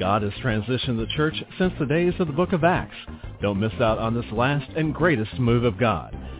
God has transitioned the church since the days of the book of Acts. Don't miss out on this last and greatest move of God.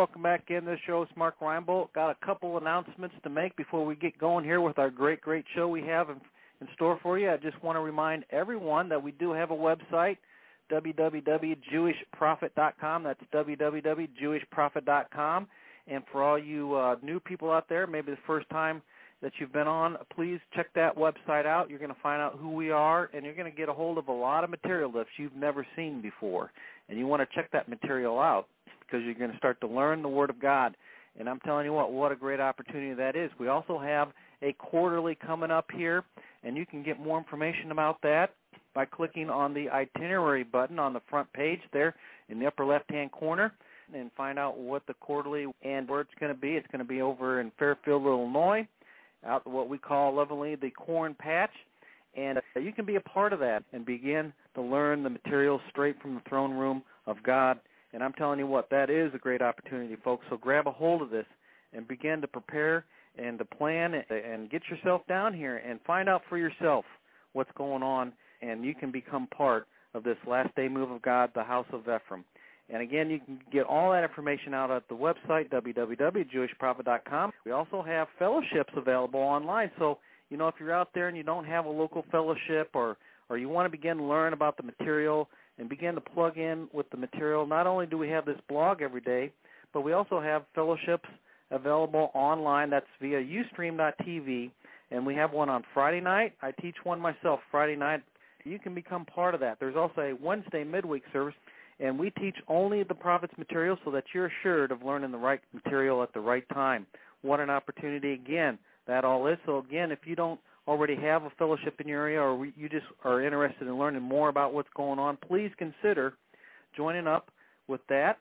Welcome back in. This show is Mark Reinbold. Got a couple announcements to make before we get going here with our great, great show we have in, in store for you. I just want to remind everyone that we do have a website, www.jewishprophet.com. That's www.jewishprophet.com. And for all you uh, new people out there, maybe the first time that you've been on, please check that website out. You're going to find out who we are, and you're going to get a hold of a lot of material that you've never seen before. And you want to check that material out because you're going to start to learn the Word of God. And I'm telling you what, what a great opportunity that is. We also have a quarterly coming up here, and you can get more information about that by clicking on the itinerary button on the front page there in the upper left-hand corner and find out what the quarterly and where it's going to be. It's going to be over in Fairfield, Illinois, out what we call lovingly the corn patch. And uh, you can be a part of that and begin to learn the material straight from the throne room of God. And I'm telling you what, that is a great opportunity, folks. So grab a hold of this and begin to prepare and to plan and get yourself down here and find out for yourself what's going on. And you can become part of this last day move of God, the House of Ephraim. And again, you can get all that information out at the website, www.jewishprophet.com. We also have fellowships available online. So, you know, if you're out there and you don't have a local fellowship or, or you want to begin to learn about the material and begin to plug in with the material, not only do we have this blog every day, but we also have fellowships available online. That's via ustream.tv. And we have one on Friday night. I teach one myself Friday night. You can become part of that. There's also a Wednesday midweek service and we teach only the prophet's material so that you're assured of learning the right material at the right time. What an opportunity again that all is. So again, if you don't already have a fellowship in your area or you just are interested in learning more about what's going on, please consider joining up with that.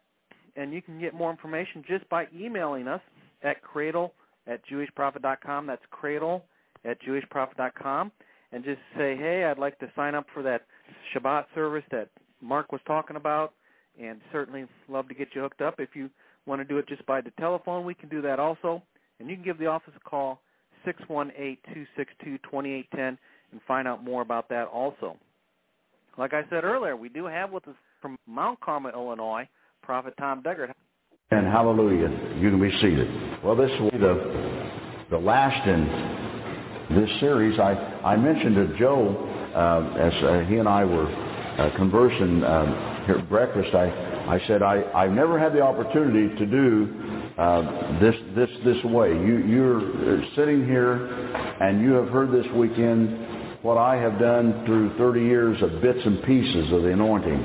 And you can get more information just by emailing us at cradle at jewishprophet.com. That's cradle at jewishprophet.com. And just say, hey, I'd like to sign up for that Shabbat service that Mark was talking about, and certainly love to get you hooked up. If you want to do it just by the telephone, we can do that also. And you can give the office a call, 618-262-2810, and find out more about that also. Like I said earlier, we do have with us from Mount Carmel, Illinois, Prophet Tom Deckard. And hallelujah, you can be seated. Well, this will be the, the last in this series. I, I mentioned to Joe uh, as uh, he and I were uh, conversing um, here at breakfast, I, I said I, I've never had the opportunity to do uh, this this this way. You you're sitting here, and you have heard this weekend what I have done through 30 years of bits and pieces of the anointing.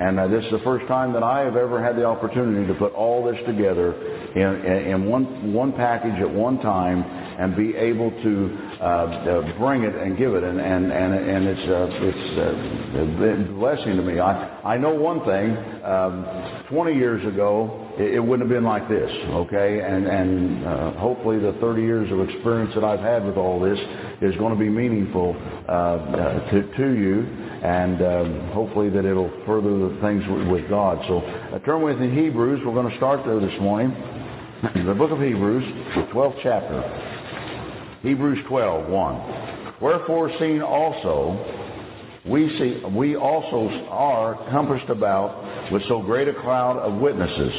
And uh, this is the first time that I have ever had the opportunity to put all this together in, in, in one, one package at one time and be able to uh, uh, bring it and give it. And, and, and, and it's, uh, it's a blessing to me. I, I know one thing. Um, 20 years ago, it, wouldn't have been like this, okay? And, and uh, hopefully the 30 years of experience that I've had with all this is going to be meaningful uh, uh, to, to you and um, hopefully that it'll further the things with, God. So turn with me Hebrews. We're going to start there this morning. the book of Hebrews, the 12th chapter. Hebrews 12, 1. Wherefore seeing also we see we also are compassed about with so great a cloud of witnesses.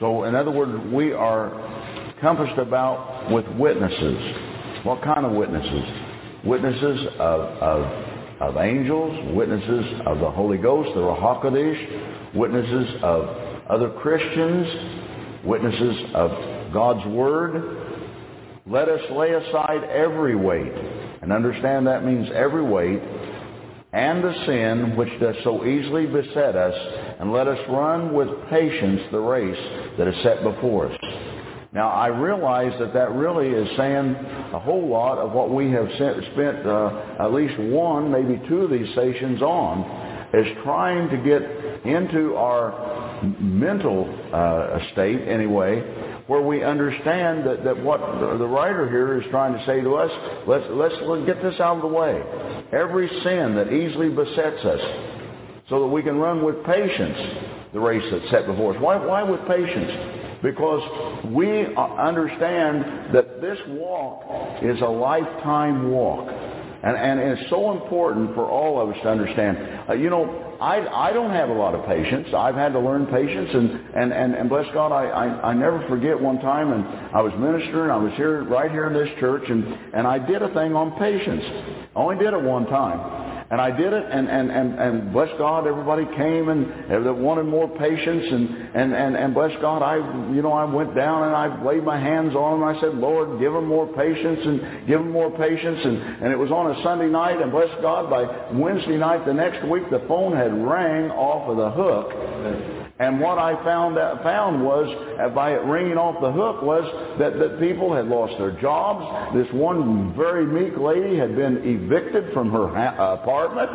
So in other words, we are compassed about with witnesses. What kind of witnesses? Witnesses of, of, of angels, witnesses of the Holy Ghost, the Ruach HaKodesh, witnesses of other Christians, witnesses of God's Word. Let us lay aside every weight. And understand that means every weight and the sin which does so easily beset us, and let us run with patience the race that is set before us. Now, I realize that that really is saying a whole lot of what we have spent uh, at least one, maybe two of these sessions on, is trying to get into our mental uh, state, anyway, where we understand that, that what the writer here is trying to say to us, let's, let's get this out of the way. Every sin that easily besets us, so that we can run with patience the race that's set before us. Why, why with patience? Because we uh, understand that this walk is a lifetime walk. And, and it's so important for all of us to understand. Uh, you know, I, I don't have a lot of patience. I've had to learn patience, and, and, and, and bless God, I, I, I never forget one time, and I was ministering. I was here, right here in this church, and, and I did a thing on patience. I only did it one time. And I did it, and, and, and, and bless God, everybody came and they wanted more patience, and, and, and, and bless God, I, you know, I went down and I laid my hands on them. I said, Lord, give them more patience and give them more patience. And, and it was on a Sunday night, and bless God, by Wednesday night the next week, the phone had rang off of the hook and what I found out, found was, uh, by ringing off the hook, was that, that people had lost their jobs. This one very meek lady had been evicted from her ha- apartment.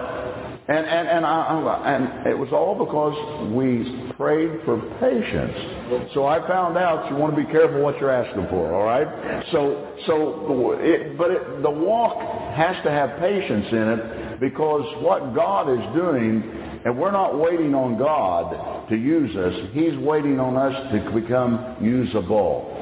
And, and, and, I, and it was all because we prayed for patience. So I found out you want to be careful what you're asking for, all right? So, so it, but it, the walk has to have patience in it because what God is doing and we're not waiting on God to use us. He's waiting on us to become usable.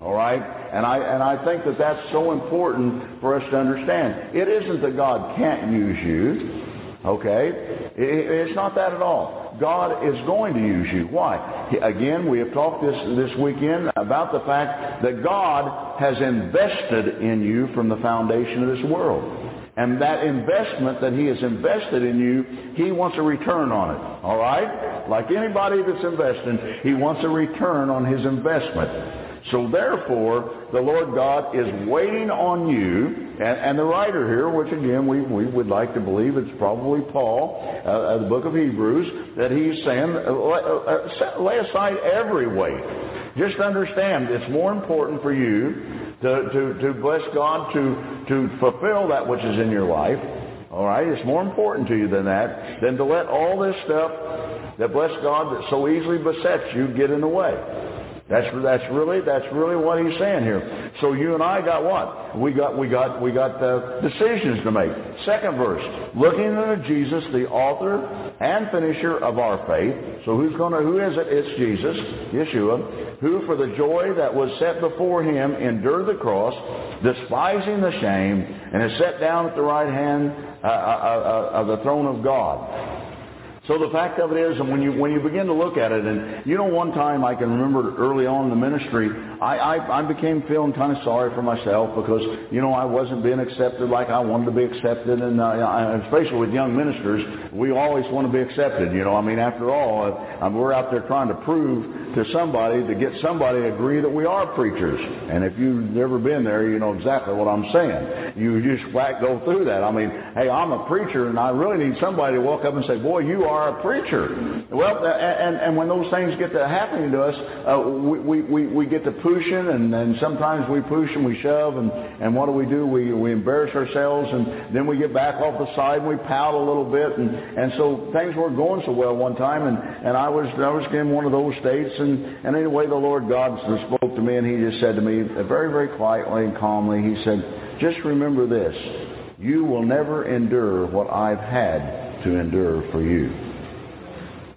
All right? And I, and I think that that's so important for us to understand. It isn't that God can't use you. Okay? It's not that at all. God is going to use you. Why? Again, we have talked this, this weekend about the fact that God has invested in you from the foundation of this world. And that investment that he has invested in you, he wants a return on it. All right? Like anybody that's investing, he wants a return on his investment. So therefore, the Lord God is waiting on you, and, and the writer here, which again we, we would like to believe it's probably Paul, uh, the book of Hebrews, that he's saying, uh, uh, uh lay aside every weight. Just understand, it's more important for you to, to, to bless God, to, to fulfill that which is in your life. All right? It's more important to you than that, than to let all this stuff that, bless God, that so easily besets you get in the way. That's that's really that's really what he's saying here. So you and I got what? We got we got we got uh, decisions to make. Second verse, looking unto Jesus, the author and finisher of our faith. So who's gonna who is it? It's Jesus, Yeshua, who for the joy that was set before him endured the cross, despising the shame, and is set down at the right hand uh, uh, uh, of the throne of God. So the fact of it is, and when you when you begin to look at it, and you know, one time I can remember early on in the ministry, I I, I became feeling kind of sorry for myself because you know I wasn't being accepted like I wanted to be accepted, and uh, especially with young ministers, we always want to be accepted. You know, I mean, after all, uh, we're out there trying to prove to somebody to get somebody to agree that we are preachers. And if you've never been there, you know exactly what I'm saying. You just flat go through that. I mean, hey, I'm a preacher, and I really need somebody to walk up and say, boy, you are a preacher. Well, and, and when those things get to happening to us, uh, we, we, we get to pushing, and, and sometimes we push and we shove, and, and what do we do? We, we embarrass ourselves, and then we get back off the side, and we pout a little bit, and, and so things weren't going so well one time, and, and I was I was in one of those states, and, and anyway, the Lord God spoke to me, and He just said to me very, very quietly and calmly, He said, just remember this, you will never endure what I've had to endure for you.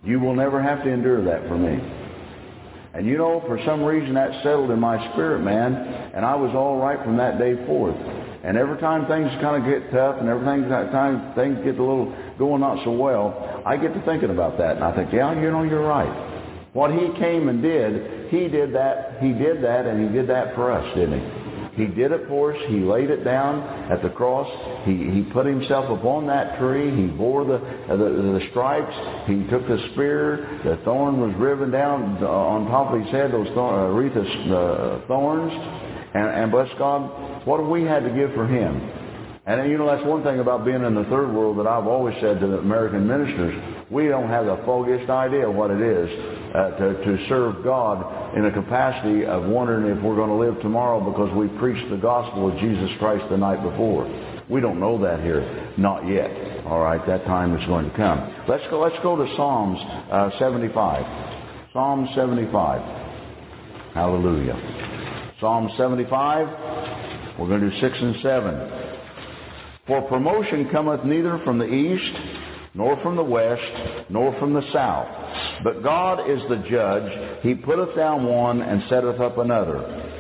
You will never have to endure that for me. And you know, for some reason that settled in my spirit, man, and I was all right from that day forth. And every time things kind of get tough and every time things get a little going not so well, I get to thinking about that. And I think, yeah, you know, you're right. What he came and did, he did that, he did that, and he did that for us, didn't he? He did it for us. He laid it down at the cross. He, he put himself upon that tree. He bore the, the, the stripes. He took the spear. The thorn was riven down on top of his head, those thorn, uh, wreath of uh, thorns. And, and bless God, what have we had to give for him? And you know, that's one thing about being in the third world that I've always said to the American ministers. We don't have the foggiest idea what it is uh, to, to serve God in a capacity of wondering if we're going to live tomorrow because we preached the gospel of Jesus Christ the night before. We don't know that here. Not yet. All right, that time is going to come. Let's go, let's go to Psalms uh, 75. Psalm 75. Hallelujah. Psalm 75. We're going to do 6 and 7. For promotion cometh neither from the east, nor from the west, nor from the south. But God is the judge. He putteth down one and setteth up another.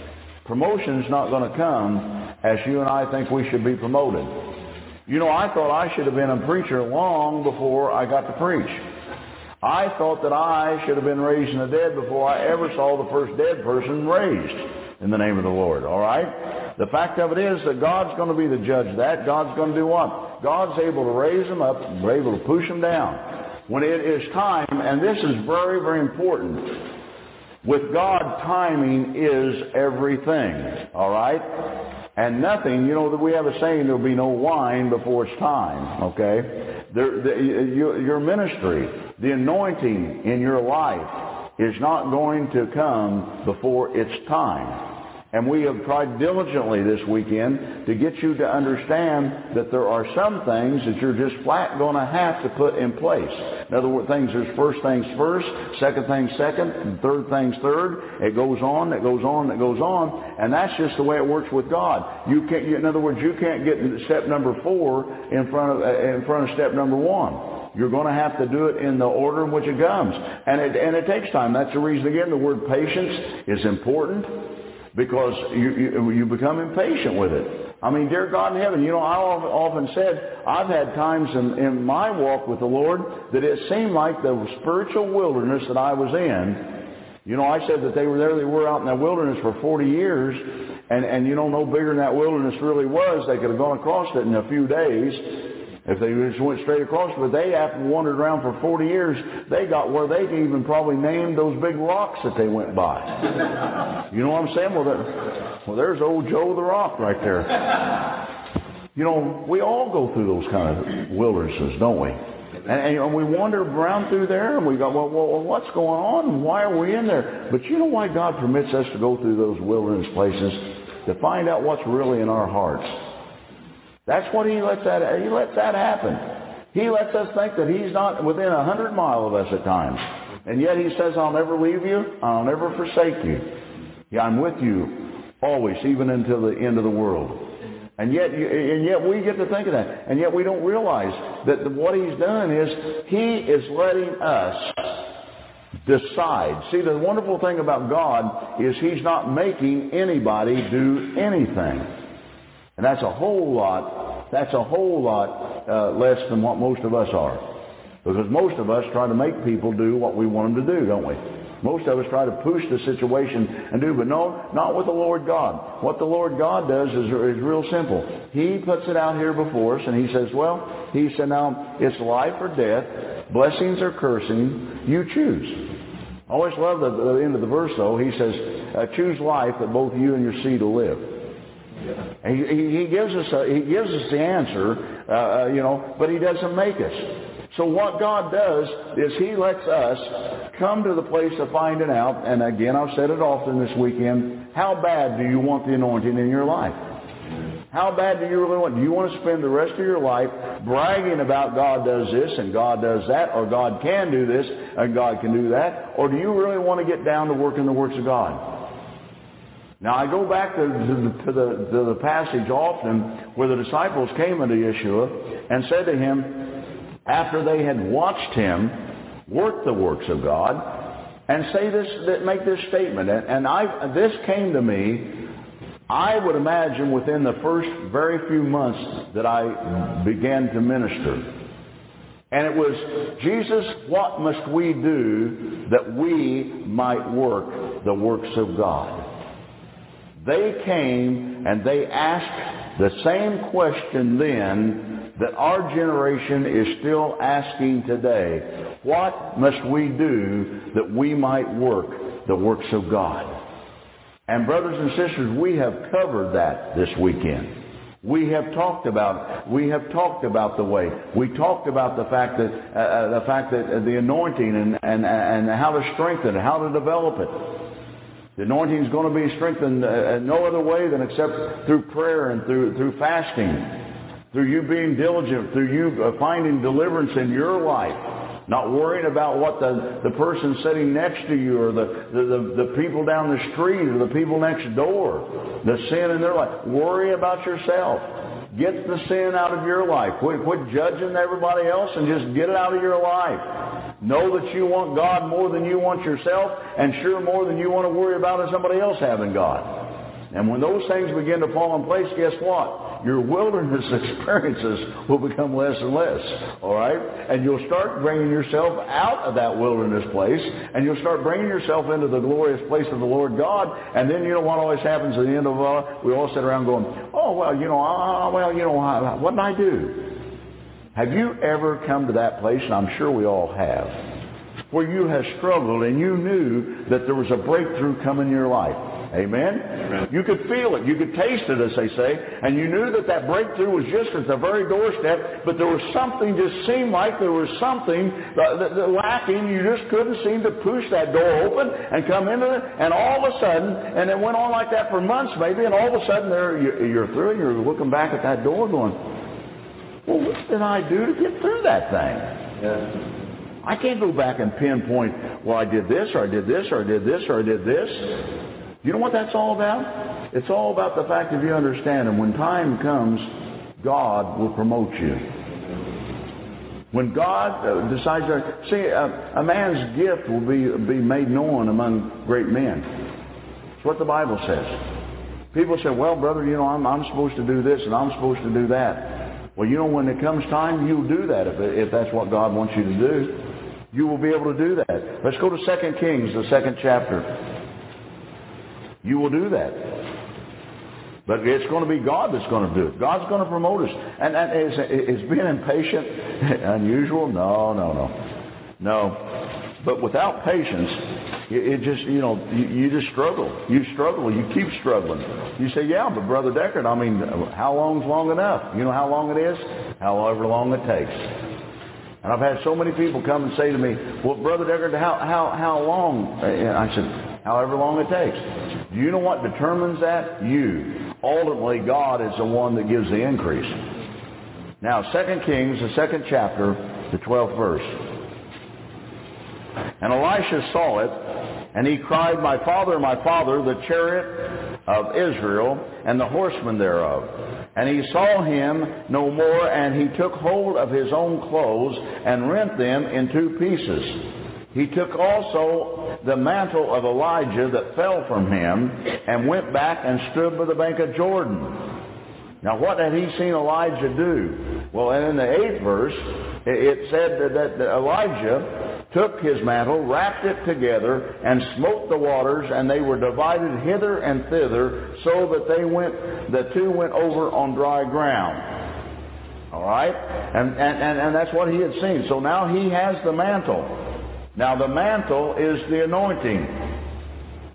Promotion's not going to come as you and I think we should be promoted. You know, I thought I should have been a preacher long before I got to preach. I thought that I should have been raised in the dead before I ever saw the first dead person raised in the name of the Lord. All right? The fact of it is that God's going to be the judge of that. God's going to do what? God's able to raise them up, we're able to push them down. When it is time, and this is very, very important, with God, timing is everything. All right? And nothing, you know, that we have a saying, there'll be no wine before it's time. Okay? There, the, your ministry, the anointing in your life is not going to come before its time. And we have tried diligently this weekend to get you to understand that there are some things that you're just flat going to have to put in place. In other words, things there's first things first, second things second, and third things third. It goes on, it goes on, it goes on, and that's just the way it works with God. You can't. In other words, you can't get step number four in front of uh, in front of step number one. You're going to have to do it in the order in which it comes. And it, and it takes time. That's the reason, again, the word patience is important because you, you, you become impatient with it. I mean, dear God in heaven, you know, I often said I've had times in, in my walk with the Lord that it seemed like the spiritual wilderness that I was in. You know, I said that they were there, they were out in that wilderness for 40 years, and, and you know, no bigger than that wilderness really was. They could have gone across it in a few days if they just went straight across. But they, after wandered around for 40 years, they got where they can even probably name those big rocks that they went by. you know what I'm saying? Well, there, well, there's old Joe the Rock right there. You know, we all go through those kind of wildernesses, don't we? And, and, we wander around through there and we go, well, well, what's going on? Why are we in there? But you know why God permits us to go through those wilderness places? To find out what's really in our hearts. That's what he lets that, he lets that happen. He lets us think that he's not within a hundred mile of us at times. And yet he says, I'll never leave you. I'll never forsake you. Yeah, I'm with you always, even until the end of the world. And yet, and yet we get to think of that. And yet we don't realize that what he's done is he is letting us decide. See, the wonderful thing about God is he's not making anybody do anything. And that's a whole lot, that's a whole lot uh, less than what most of us are. Because most of us try to make people do what we want them to do, don't we? Most of us try to push the situation and do, but no, not with the Lord God. What the Lord God does is, is real simple. He puts it out here before us and he says, well, he said, now, it's life or death, blessings or cursing, you choose. I always love the, the end of the verse, though. He says, uh, choose life that both you and your seed will live. He, he, gives us a, he gives us the answer, uh, uh, you know, but he doesn't make us. So what God does is He lets us come to the place of finding out, and again I've said it often this weekend, how bad do you want the anointing in your life? How bad do you really want? Do you want to spend the rest of your life bragging about God does this and God does that, or God can do this and God can do that, or do you really want to get down to working the works of God? Now I go back to, to, the, to the passage often where the disciples came unto Yeshua and said to him, after they had watched him work the works of God, and say this, make this statement, and I, this came to me I would imagine within the first very few months that I began to minister. And it was, Jesus, what must we do that we might work the works of God? They came and they asked the same question then that our generation is still asking today. What must we do that we might work the works of God? And brothers and sisters, we have covered that this weekend. We have talked about we have talked about the way. We talked about the fact that uh, uh the fact that the anointing and, and and how to strengthen it, how to develop it. The anointing is going to be strengthened uh, uh, no other way than except through prayer and through through fasting, through you being diligent, through you finding deliverance in your life. Not worrying about what the, the person sitting next to you or the, the, the, the people down the street or the people next door. The sin in their life. Worry about yourself. Get the sin out of your life. Quit, quit judging everybody else and just get it out of your life. Know that you want God more than you want yourself and sure more than you want to worry about is somebody else having God. And when those things begin to fall in place, guess what? Your wilderness experiences will become less and less. All right? And you'll start bringing yourself out of that wilderness place, and you'll start bringing yourself into the glorious place of the Lord God. And then you know what always happens at the end of all? We all sit around going, "Oh well, you know, uh, well, you know, ah, what did I do?" Have you ever come to that place? And I'm sure we all have, where you have struggled and you knew that there was a breakthrough coming in your life. Amen? Amen? You could feel it. You could taste it, as they say. And you knew that that breakthrough was just at the very doorstep, but there was something, just seemed like there was something that, that, that lacking. You just couldn't seem to push that door open and come into it. And all of a sudden, and it went on like that for months maybe, and all of a sudden there you're through and you're looking back at that door going, well, what did I do to get through that thing? Yeah. I can't go back and pinpoint, well, I did this, or I did this, or I did this, or I did this. You know what that's all about? It's all about the fact that you understand, and when time comes, God will promote you. When God uh, decides to see a, a man's gift will be be made known among great men. That's what the Bible says. People say, "Well, brother, you know, I'm I'm supposed to do this and I'm supposed to do that." Well, you know, when it comes time, you'll do that if if that's what God wants you to do. You will be able to do that. Let's go to Second Kings, the second chapter. You will do that. But it's going to be God that's going to do it. God's going to promote us. And, and is, is being impatient unusual? No, no, no. No. But without patience, it just, you know, you, you just struggle. You struggle. You keep struggling. You say, yeah, but Brother Deckard, I mean, how long's long enough? You know how long it is? However long it takes. And I've had so many people come and say to me, well, Brother Deckard, how, how, how long? And I said, however long it takes. Do you know what determines that? You. Ultimately, God is the one that gives the increase. Now, 2 Kings, the second chapter, the 12th verse. And Elisha saw it, and he cried, My father, my father, the chariot of Israel, and the horsemen thereof. And he saw him no more, and he took hold of his own clothes, and rent them in two pieces. He took also the mantle of Elijah that fell from him and went back and stood by the bank of Jordan. Now, what had he seen Elijah do? Well, and in the eighth verse, it said that Elijah took his mantle, wrapped it together, and smote the waters, and they were divided hither and thither, so that they went, the two went over on dry ground. All right? And, and, and, and that's what he had seen. So now he has the mantle. Now the mantle is the anointing.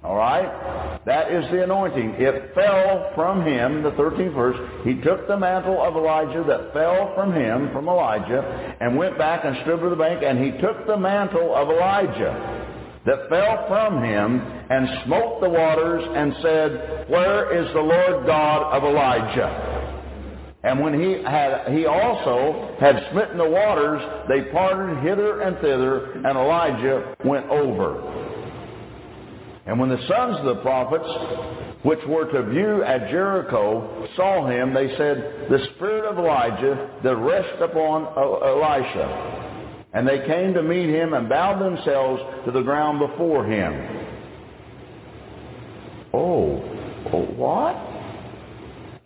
All right? That is the anointing. It fell from him, the 13th verse. He took the mantle of Elijah that fell from him, from Elijah, and went back and stood by the bank, and he took the mantle of Elijah that fell from him and smote the waters and said, Where is the Lord God of Elijah? And when he had, he also had smitten the waters, they parted hither and thither, and Elijah went over. And when the sons of the prophets, which were to view at Jericho, saw him, they said, The spirit of Elijah that rest upon Elisha. And they came to meet him and bowed themselves to the ground before him. Oh, oh what?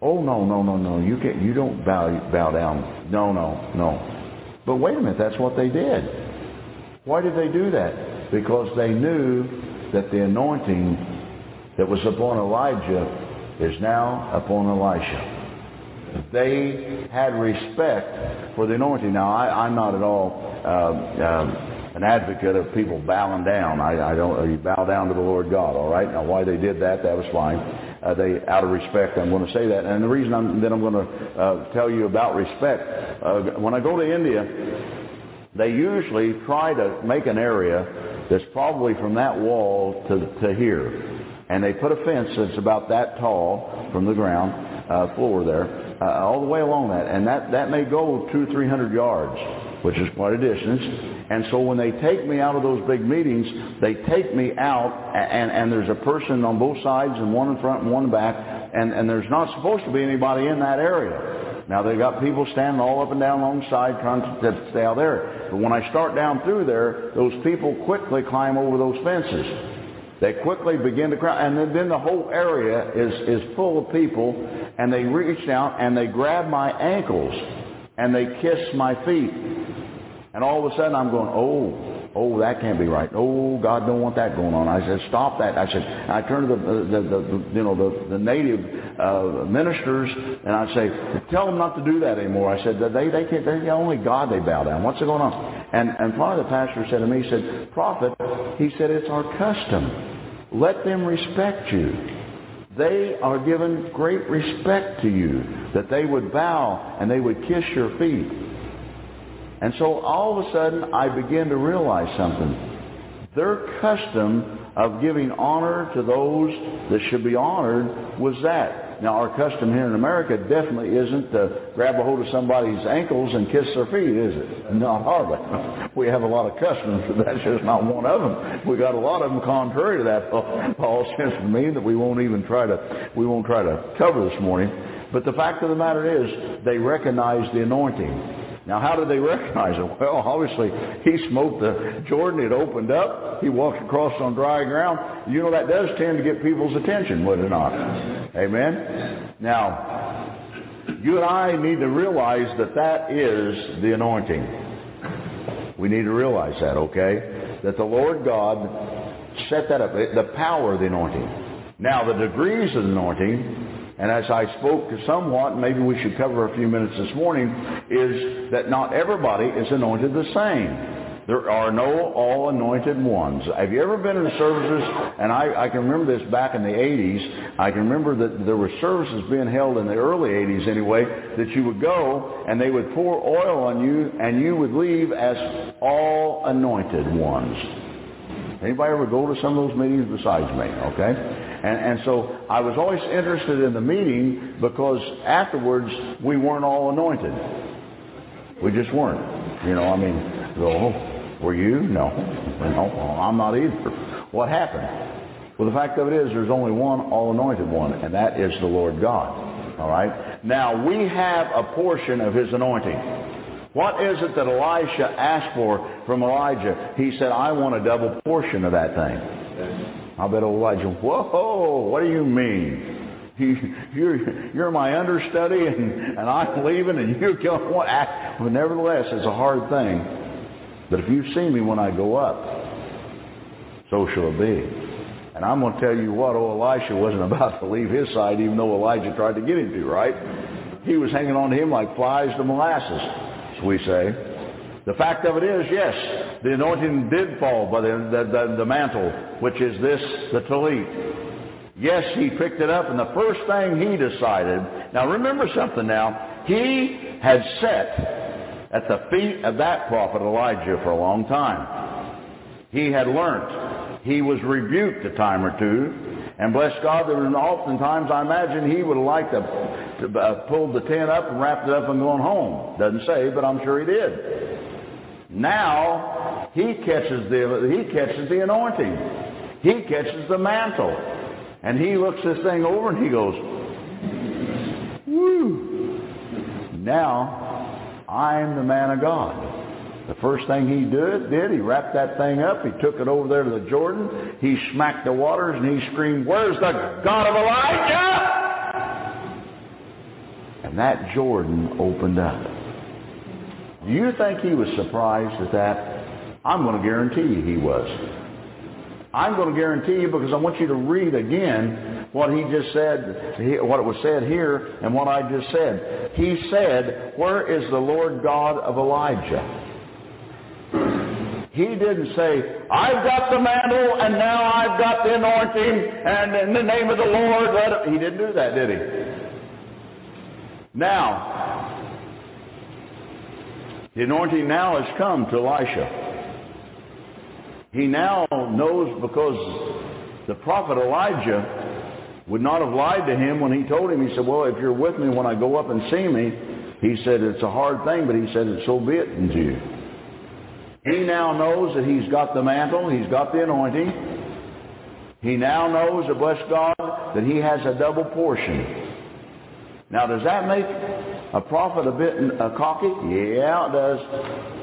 Oh no, no, no, no. You can't you don't bow bow down. No, no, no. But wait a minute, that's what they did. Why did they do that? Because they knew that the anointing that was upon Elijah is now upon Elisha. They had respect for the anointing. Now, I, am not at all uh, uh, an advocate of people bowing down. I, I don't. You bow down to the Lord God. All right. Now, why they did that, that was fine. Uh, they, out of respect, I'm going to say that. And the reason I'm, that I'm going to uh, tell you about respect, uh, when I go to India, they usually try to make an area that's probably from that wall to, to here. And they put a fence that's about that tall from the ground, uh, floor there, uh, all the way along that. And that, that may go two, three hundred yards, which is quite a distance. And so when they take me out of those big meetings, they take me out and, and there's a person on both sides and one in front and one in back. And, and there's not supposed to be anybody in that area. Now they've got people standing all up and down alongside trying to stay out there. But when I start down through there, those people quickly climb over those fences. They quickly begin to cry, and then, then the whole area is, is full of people, and they reach out and they grab my ankles, and they kiss my feet. And all of a sudden I'm going, oh, oh, that can't be right. Oh, God don't want that going on. I said, stop that. I said, I turned to the, the, the, the you know, the, the native uh, ministers, and I say, tell them not to do that anymore. I said, they, they can't, they, only God they bow down. What's going on? And, and finally the pastor said to me, he said, prophet, he said, it's our custom. Let them respect you. They are given great respect to you, that they would bow and they would kiss your feet. And so all of a sudden, I began to realize something. Their custom of giving honor to those that should be honored was that. Now, our custom here in America definitely isn't to grab a hold of somebody's ankles and kiss their feet, is it? Not hardly. We have a lot of customs, but that's just not one of them. We got a lot of them contrary to that. Paul says to me that we won't even try to we won't try to cover this morning. But the fact of the matter is, they recognize the anointing. Now, how did they recognize it? Well, obviously, he smoked the Jordan. It opened up. He walked across on dry ground. You know, that does tend to get people's attention, would it not? Amen? Now, you and I need to realize that that is the anointing. We need to realize that, okay? That the Lord God set that up, the power of the anointing. Now, the degrees of the anointing and as I spoke to somewhat, maybe we should cover a few minutes this morning, is that not everybody is anointed the same. There are no all anointed ones. Have you ever been in services, and I, I can remember this back in the 80s, I can remember that there were services being held in the early 80s anyway, that you would go and they would pour oil on you and you would leave as all anointed ones. Anybody ever go to some of those meetings besides me, okay? And, and so I was always interested in the meeting because afterwards we weren't all anointed. We just weren't. You know, I mean, oh, were you? No. No, I'm not either. What happened? Well, the fact of it is there's only one all-anointed one, and that is the Lord God. All right? Now, we have a portion of his anointing. What is it that Elisha asked for from Elijah? He said, I want a double portion of that thing. I bet old Elijah, whoa, what do you mean? You, you're, you're my understudy and, and I'm leaving and you're killing what? But nevertheless, it's a hard thing. But if you see me when I go up, so shall it be. And I'm going to tell you what, old Elisha wasn't about to leave his side even though Elijah tried to get him to, right? He was hanging on to him like flies to molasses, as we say. The fact of it is, yes, the anointing did fall by the, the, the, the mantle, which is this, the talit. Yes, he picked it up, and the first thing he decided, now remember something now, he had sat at the feet of that prophet Elijah for a long time. He had learned. He was rebuked a time or two, and bless God, there were oftentimes I imagine he would have liked to, to uh, pull the tent up and wrapped it up and gone home. Doesn't say, but I'm sure he did. Now he catches the he catches the anointing. He catches the mantle. And he looks this thing over and he goes, Woo! Now I'm the man of God. The first thing he did, did, he wrapped that thing up, he took it over there to the Jordan, he smacked the waters, and he screamed, Where's the God of Elijah? And that Jordan opened up. Do you think he was surprised at that? I'm going to guarantee you he was. I'm going to guarantee you because I want you to read again what he just said, what was said here and what I just said. He said, where is the Lord God of Elijah? He didn't say, I've got the mantle and now I've got the anointing and in the name of the Lord. He didn't do that, did he? Now, the anointing now has come to Elisha. He now knows because the prophet Elijah would not have lied to him when he told him, he said, well, if you're with me when I go up and see me, he said, it's a hard thing, but he said, so be it unto you. He now knows that he's got the mantle, he's got the anointing. He now knows, bless God, that he has a double portion. Now, does that make a prophet a bit a cocky? Yeah, it does.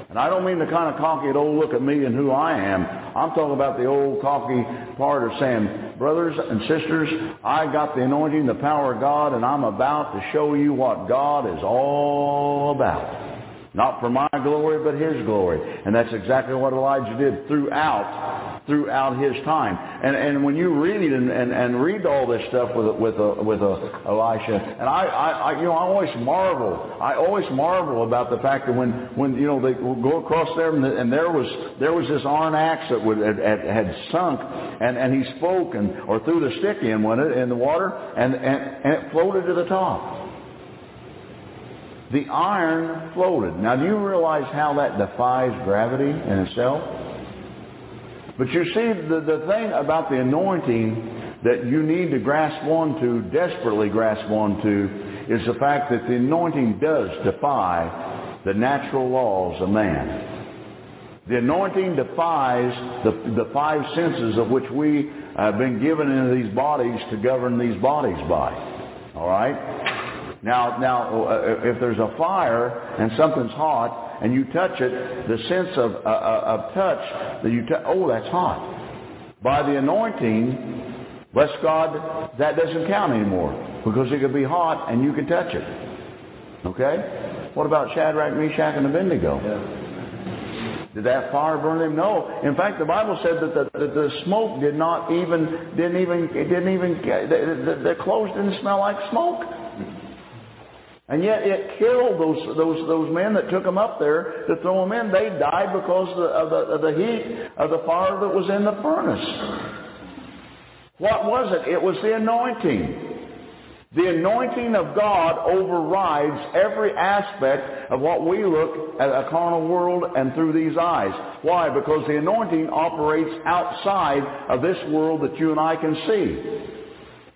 And I don't mean the kind of cocky, oh, look at me and who I am. I'm talking about the old cocky part of saying, brothers and sisters, I got the anointing, the power of God, and I'm about to show you what God is all about. Not for my glory, but his glory. And that's exactly what Elijah did throughout, throughout his time. And, and when you read and, and, and read all this stuff with, with, a, with a Elisha, and I, I, I, you know, I always marvel, I always marvel about the fact that when, when you know, they go across there and, the, and there was, there was this iron axe that would, had, had sunk and, and he spoke and, or threw the stick in, with it, in the water and, and, and it floated to the top the iron floated. Now, do you realize how that defies gravity in itself? But you see, the, the thing about the anointing that you need to grasp onto, desperately grasp onto, is the fact that the anointing does defy the natural laws of man. The anointing defies the, the five senses of which we have been given into these bodies to govern these bodies by. All right? Now, now, uh, if there's a fire and something's hot and you touch it, the sense of, uh, uh of touch that you oh, that's hot. By the anointing, bless God, that doesn't count anymore because it could be hot and you can touch it. Okay? What about Shadrach, Meshach, and Abednego? Yeah. Did that fire burn them? No. In fact, the Bible said that the, that the smoke did not even, didn't even, it didn't even, the, the, the clothes didn't smell like smoke. And yet it killed those, those, those men that took them up there to throw them in. They died because of the, of the, of the heat of the fire that was in the furnace. What was it? It was the anointing. The anointing of God overrides every aspect of what we look at a carnal world and through these eyes. Why? Because the anointing operates outside of this world that you and I can see.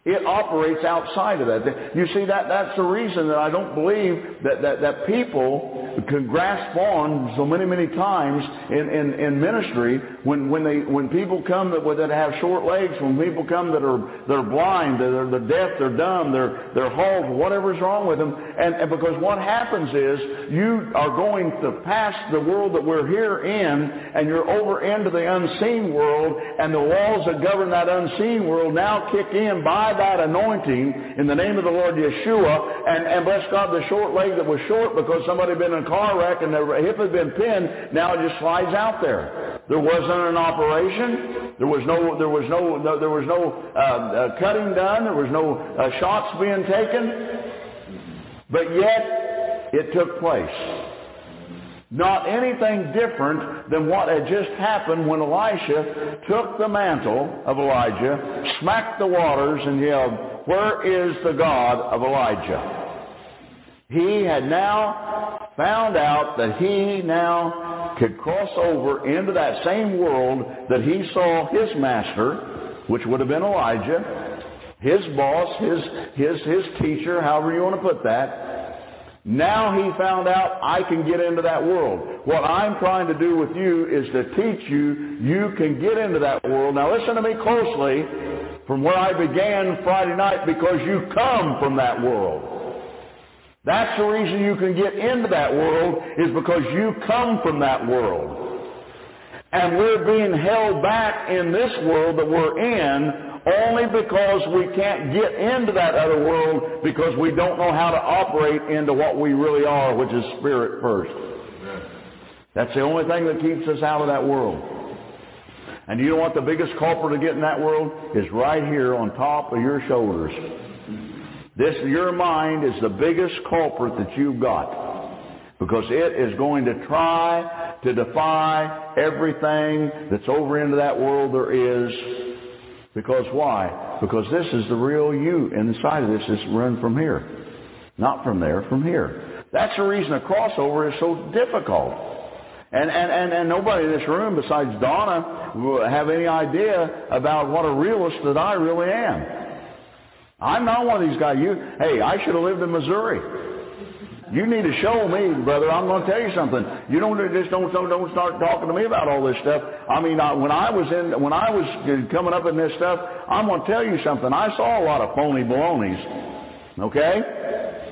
It operates outside of that. You see, that, that's the reason that I don't believe that, that, that people can grasp on so many, many times in, in, in ministry when, when, they, when people come that, that have short legs, when people come that are, that are blind, that are, they're deaf, they're dumb, they're, they're halt, whatever's wrong with them. And, and because what happens is you are going to pass the world that we're here in and you're over into the unseen world and the laws that govern that unseen world now kick in by that anointing in the name of the Lord Yeshua, and, and bless God, the short leg that was short because somebody had been in a car wreck and their hip had been pinned, now it just slides out there. There wasn't an operation. There was no, there was no, no there was no uh, uh, cutting done. There was no uh, shots being taken. But yet, it took place. Not anything different than what had just happened when Elisha took the mantle of Elijah, smacked the waters, and yelled, Where is the God of Elijah? He had now found out that he now could cross over into that same world that he saw his master, which would have been Elijah, his boss, his, his, his teacher, however you want to put that, now he found out I can get into that world. What I'm trying to do with you is to teach you you can get into that world. Now listen to me closely from where I began Friday night because you come from that world. That's the reason you can get into that world is because you come from that world. And we're being held back in this world that we're in only because we can't get into that other world because we don't know how to operate into what we really are, which is spirit first. That's the only thing that keeps us out of that world. And you know what the biggest culprit to get in that world is right here on top of your shoulders. This, your mind is the biggest culprit that you've got. Because it is going to try to defy everything that's over into that world there is because why? Because this is the real you inside of this is run from here. Not from there, from here. That's the reason a crossover is so difficult. And, and, and, and nobody in this room besides Donna will have any idea about what a realist that I really am. I'm not one of these guys. You, hey, I should have lived in Missouri. You need to show me, brother. I'm going to tell you something. You don't just don't don't, start talking to me about all this stuff. I mean, I, when I was in when I was coming up in this stuff, I'm going to tell you something. I saw a lot of phony balonies. Okay.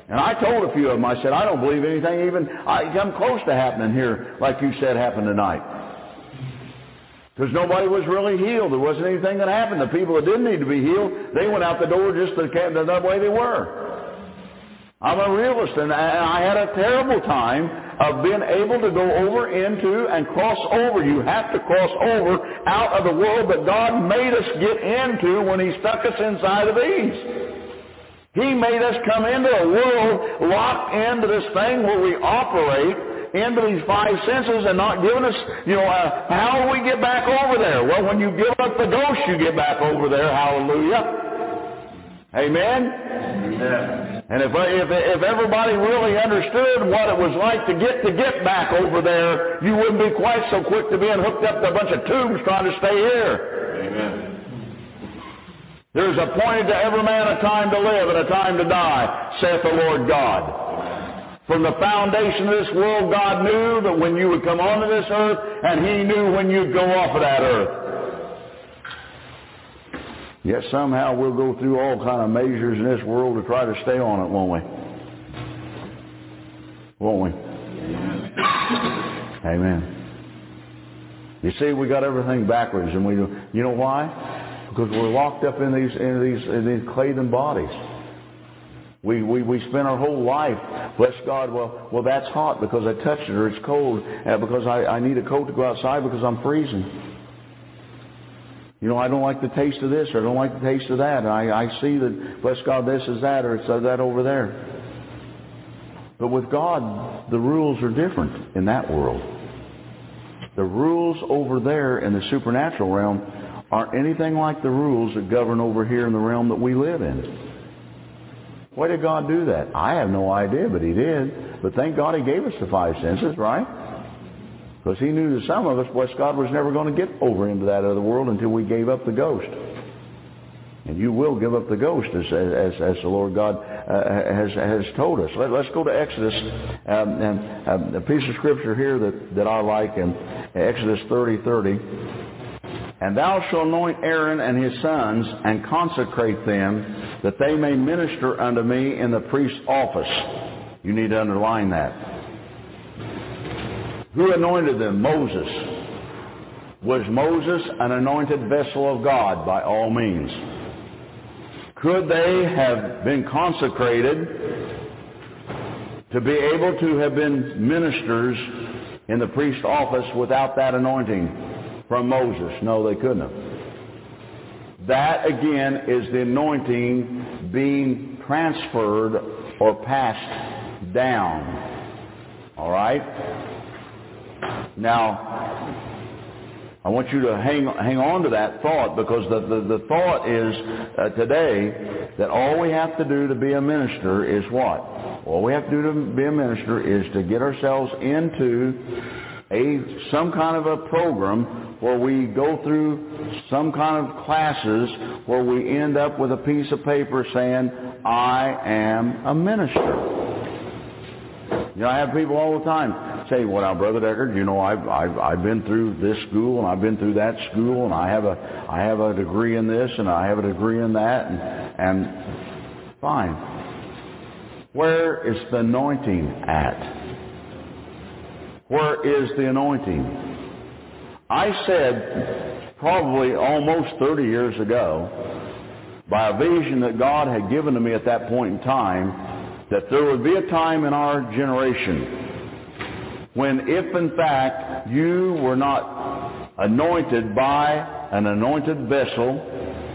And I told a few of them, I said, I don't believe anything even I come close to happening here, like you said happened tonight. Because nobody was really healed. There wasn't anything that happened. The people that didn't need to be healed, they went out the door just the, the way they were. I'm a realist, and I had a terrible time of being able to go over into and cross over. You have to cross over out of the world that God made us get into when He stuck us inside of these. He made us come into a world locked into this thing where we operate into these five senses and not giving us, you know, uh, how do we get back over there? Well, when you give up the ghost, you get back over there. Hallelujah. Amen? Amen. And if, if, if everybody really understood what it was like to get to get back over there, you wouldn't be quite so quick to being hooked up to a bunch of tubes trying to stay here. Amen. There's appointed to every man a time to live and a time to die, saith the Lord God. From the foundation of this world, God knew that when you would come onto this earth, and He knew when you'd go off of that earth. Yet somehow we'll go through all kind of measures in this world to try to stay on it, won't we? Won't we? Amen. You see, we got everything backwards, and we, you know why? Because we're locked up in these in these in these claden bodies. We, we, we spend our whole life, bless God, well, well, that's hot because I touched it, or it's cold uh, because I, I need a coat to go outside because I'm freezing. You know, I don't like the taste of this or I don't like the taste of that. I, I see that, bless God, this is that or it's that over there. But with God, the rules are different in that world. The rules over there in the supernatural realm aren't anything like the rules that govern over here in the realm that we live in. Why did God do that? I have no idea, but He did. But thank God He gave us the five senses, right? Because he knew that some of us, bless God, was never going to get over into that other world until we gave up the ghost. And you will give up the ghost, as, as, as the Lord God uh, has, has told us. Let, us go to Exodus, um, and um, a piece of scripture here that, that I like in Exodus 30, 30. And thou shalt anoint Aaron and his sons and consecrate them that they may minister unto me in the priest's office. You need to underline that. Who anointed them? Moses. Was Moses an anointed vessel of God? By all means. Could they have been consecrated to be able to have been ministers in the priest's office without that anointing from Moses? No, they couldn't have. That again is the anointing being transferred or passed down. All right? Now, I want you to hang, hang on to that thought because the, the, the thought is uh, today that all we have to do to be a minister is what? All we have to do to be a minister is to get ourselves into a some kind of a program where we go through some kind of classes where we end up with a piece of paper saying, I am a minister. You know, I have people all the time say, "Well, now, Brother Deckard, you know, I've I've I've been through this school and I've been through that school and I have a I have a degree in this and I have a degree in that and and fine. Where is the anointing at? Where is the anointing? I said probably almost 30 years ago by a vision that God had given to me at that point in time that there would be a time in our generation when if in fact you were not anointed by an anointed vessel,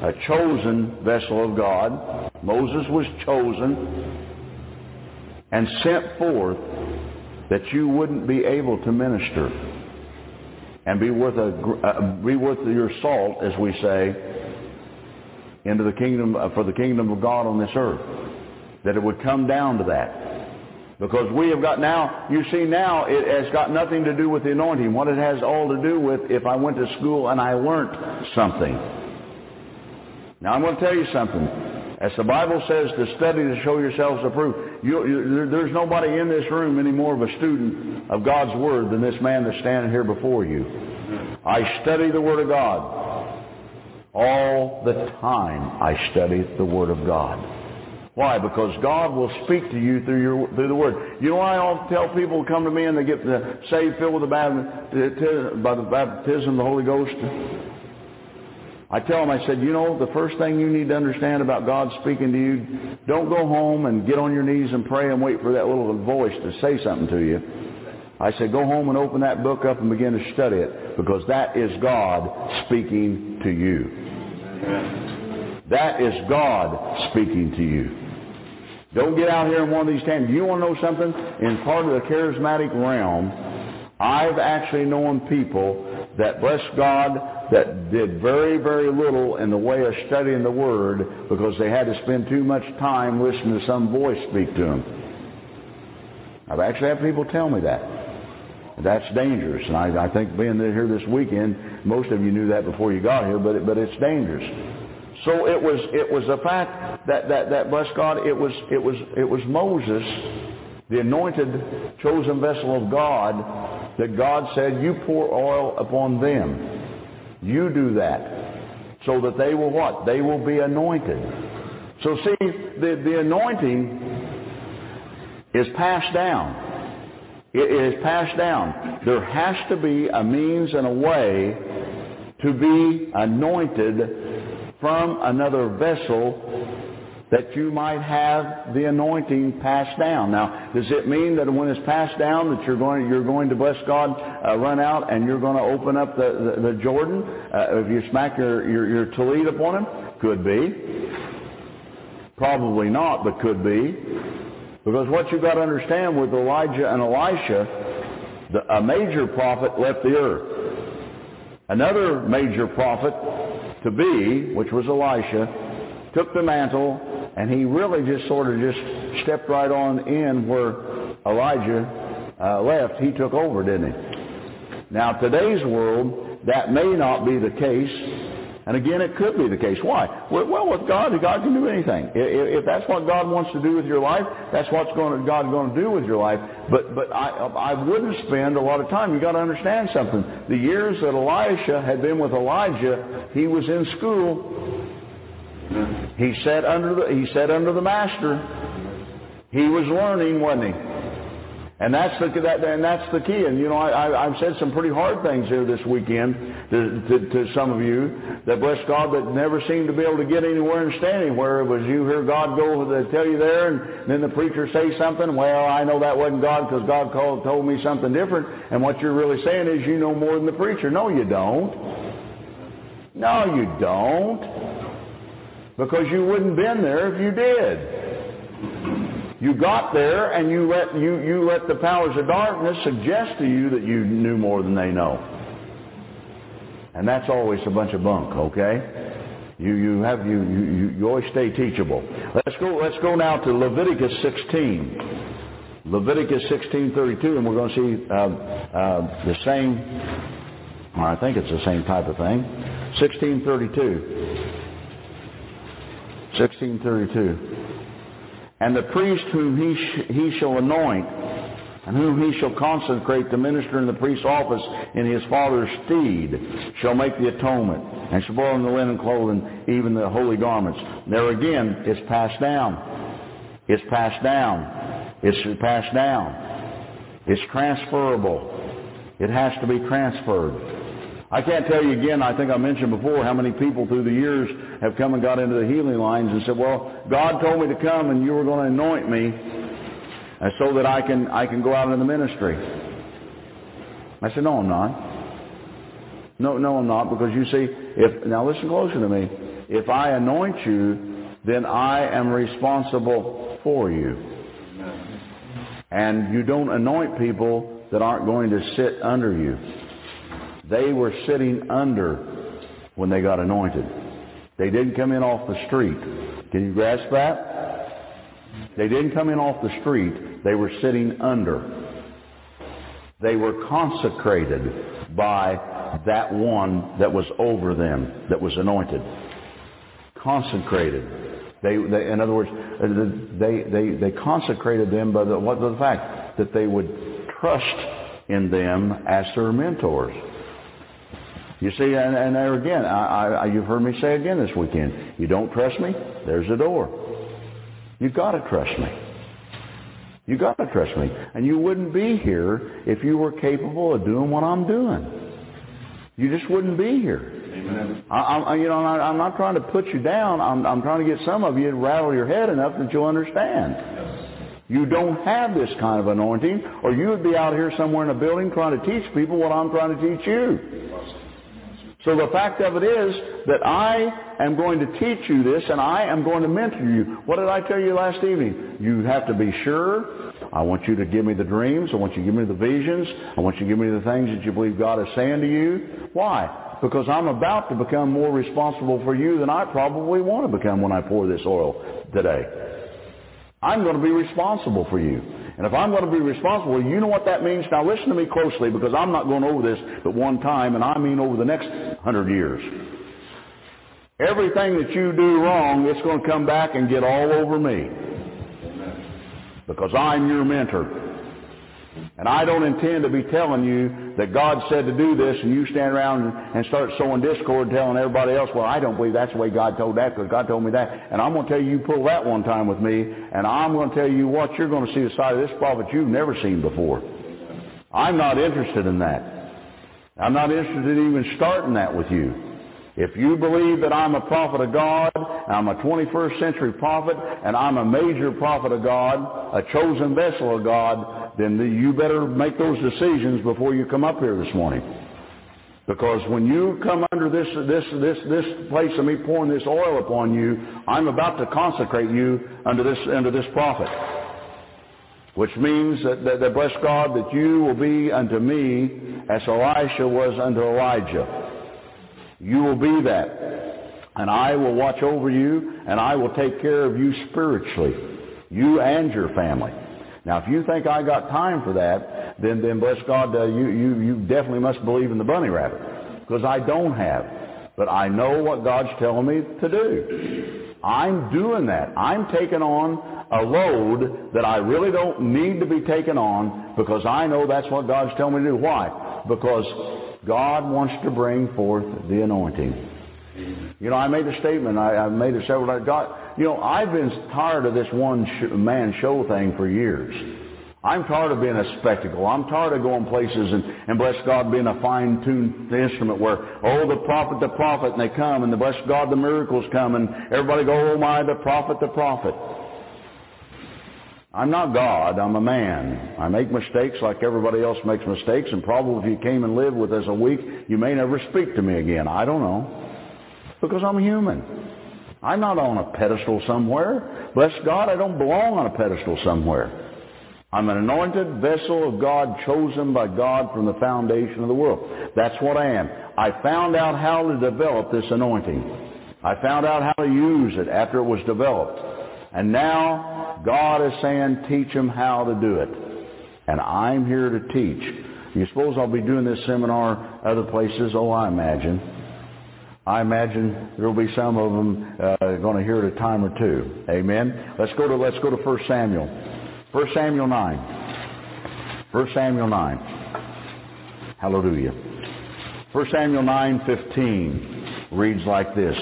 a chosen vessel of God, Moses was chosen and sent forth that you wouldn't be able to minister and be worth a uh, be worth your salt, as we say, into the kingdom uh, for the kingdom of God on this earth. That it would come down to that, because we have got now. You see, now it has got nothing to do with the anointing. What it has all to do with if I went to school and I learned something. Now I'm going to tell you something. As the Bible says, to study to show yourselves approved. You, you, there's nobody in this room any more of a student of God's Word than this man that's standing here before you. I study the Word of God. All the time I study the Word of God. Why? Because God will speak to you through your through the Word. You know why I often tell people come to me and they get saved, filled with the baptism, by the baptism of the Holy Ghost? I tell them, I said, you know, the first thing you need to understand about God speaking to you, don't go home and get on your knees and pray and wait for that little voice to say something to you. I said, go home and open that book up and begin to study it because that is God speaking to you. That is God speaking to you. Don't get out here in one of these times. You want to know something? In part of the charismatic realm, I've actually known people that, bless God, that did very, very little in the way of studying the Word because they had to spend too much time listening to some voice speak to them. I've actually had people tell me that. That's dangerous, and I, I think being here this weekend, most of you knew that before you got here, but it, but it's dangerous. So it was it was a fact that that that bless God, it was it was it was Moses, the anointed chosen vessel of God, that God said, "You pour oil upon them." You do that so that they will what? They will be anointed. So see, the, the anointing is passed down. It is passed down. There has to be a means and a way to be anointed from another vessel that you might have the anointing passed down. Now, does it mean that when it's passed down that you're going you're going to bless God, uh, run out and you're going to open up the the, the Jordan uh, if you smack your, your your upon him? Could be. Probably not, but could be. Because what you've got to understand with Elijah and Elisha, the, a major prophet left the earth. Another major prophet to be, which was Elisha, took the mantle and he really just sort of just stepped right on in where Elijah uh, left. He took over, didn't he? Now, today's world, that may not be the case. And again, it could be the case. Why? Well, with God, God can do anything. If that's what God wants to do with your life, that's what's going to, God going to do with your life. But but I I wouldn't spend a lot of time. You've got to understand something. The years that Elisha had been with Elijah, he was in school he sat under the, he sat under the master. He was learning, wasn't he? And that's the that, and that's the key. And you know, I, I've said some pretty hard things here this weekend to, to, to some of you that bless God that never seemed to be able to get anywhere and stand anywhere. It was you hear God go to tell you there, and then the preacher say something. Well, I know that wasn't God because God called, told me something different. And what you're really saying is you know more than the preacher. No, you don't. No, you don't because you wouldn't been there if you did. You got there and you let, you, you let the powers of darkness suggest to you that you knew more than they know. And that's always a bunch of bunk, okay? You, you, have, you, you, you always stay teachable. Let's go, let's go now to Leviticus 16. Leviticus 16:32, and we're going to see uh, uh, the same. I think it's the same type of thing. 16:32. 16:32. And the priest whom he, sh- he shall anoint, and whom he shall consecrate to minister in the priest's office in his father's stead, shall make the atonement, and shall borrow the linen clothing, even the holy garments. There again, it's passed down. It's passed down. It's passed down. It's transferable. It has to be transferred. I can't tell you again, I think I mentioned before, how many people through the years have come and got into the healing lines and said, well, God told me to come and you were going to anoint me and so that I can, I can go out into the ministry. I said, no, I'm not. No, no, I'm not, because you see, if, now listen closer to me. If I anoint you, then I am responsible for you. And you don't anoint people that aren't going to sit under you. They were sitting under when they got anointed. They didn't come in off the street. Can you grasp that? They didn't come in off the street. They were sitting under. They were consecrated by that one that was over them, that was anointed. Consecrated. They, they, in other words, uh, they, they, they consecrated them by the, what, the fact that they would trust in them as their mentors. You see, and, and there again, I, I, you've heard me say again this weekend, you don't trust me? There's the door. You've got to trust me. You've got to trust me. And you wouldn't be here if you were capable of doing what I'm doing. You just wouldn't be here. Amen. I, I, you know, I, I'm not trying to put you down. I'm, I'm trying to get some of you to rattle your head enough that you'll understand. You don't have this kind of anointing, or you would be out here somewhere in a building trying to teach people what I'm trying to teach you. So the fact of it is that I am going to teach you this and I am going to mentor you. What did I tell you last evening? You have to be sure. I want you to give me the dreams. I want you to give me the visions. I want you to give me the things that you believe God is saying to you. Why? Because I'm about to become more responsible for you than I probably want to become when I pour this oil today. I'm going to be responsible for you. And if I'm going to be responsible, you know what that means? Now listen to me closely because I'm not going over this but one time, and I mean over the next hundred years. Everything that you do wrong, it's going to come back and get all over me. Because I'm your mentor. And I don't intend to be telling you that God said to do this and you stand around and start sowing discord telling everybody else, well, I don't believe that's the way God told that because God told me that. And I'm going to tell you, you pull that one time with me and I'm going to tell you what, you're going to see the side of this prophet you've never seen before. I'm not interested in that. I'm not interested in even starting that with you. If you believe that I'm a prophet of God, I'm a 21st century prophet, and I'm a major prophet of God, a chosen vessel of God, then you better make those decisions before you come up here this morning. Because when you come under this, this, this, this place of me pouring this oil upon you, I'm about to consecrate you under this, under this prophet. Which means that, that, that bless God that you will be unto me as Elisha was unto Elijah. You will be that. And I will watch over you, and I will take care of you spiritually, you and your family. Now, if you think I got time for that, then, then bless God, uh, you, you, you definitely must believe in the bunny rabbit. Because I don't have. But I know what God's telling me to do. I'm doing that. I'm taking on a load that I really don't need to be taken on because I know that's what God's telling me to do. Why? Because God wants to bring forth the anointing. You know, I made a statement. I, I made it several times. God, you know, I've been tired of this one man show thing for years. I'm tired of being a spectacle. I'm tired of going places and, and bless God being a fine-tuned instrument where, oh, the prophet, the prophet, and they come, and the bless God, the miracles come, and everybody go, oh my, the prophet, the prophet. I'm not God. I'm a man. I make mistakes like everybody else makes mistakes, and probably if you came and lived with us a week, you may never speak to me again. I don't know. Because I'm human. I'm not on a pedestal somewhere. Bless God, I don't belong on a pedestal somewhere. I'm an anointed vessel of God, chosen by God from the foundation of the world. That's what I am. I found out how to develop this anointing. I found out how to use it after it was developed. And now God is saying, teach them how to do it. And I'm here to teach. You suppose I'll be doing this seminar other places? Oh, I imagine. I imagine there will be some of them uh, going to hear it a time or two. Amen. Let's go to let's go to 1 Samuel. 1 Samuel 9. 1 Samuel 9. Hallelujah. 1 Samuel 9:15 reads like this.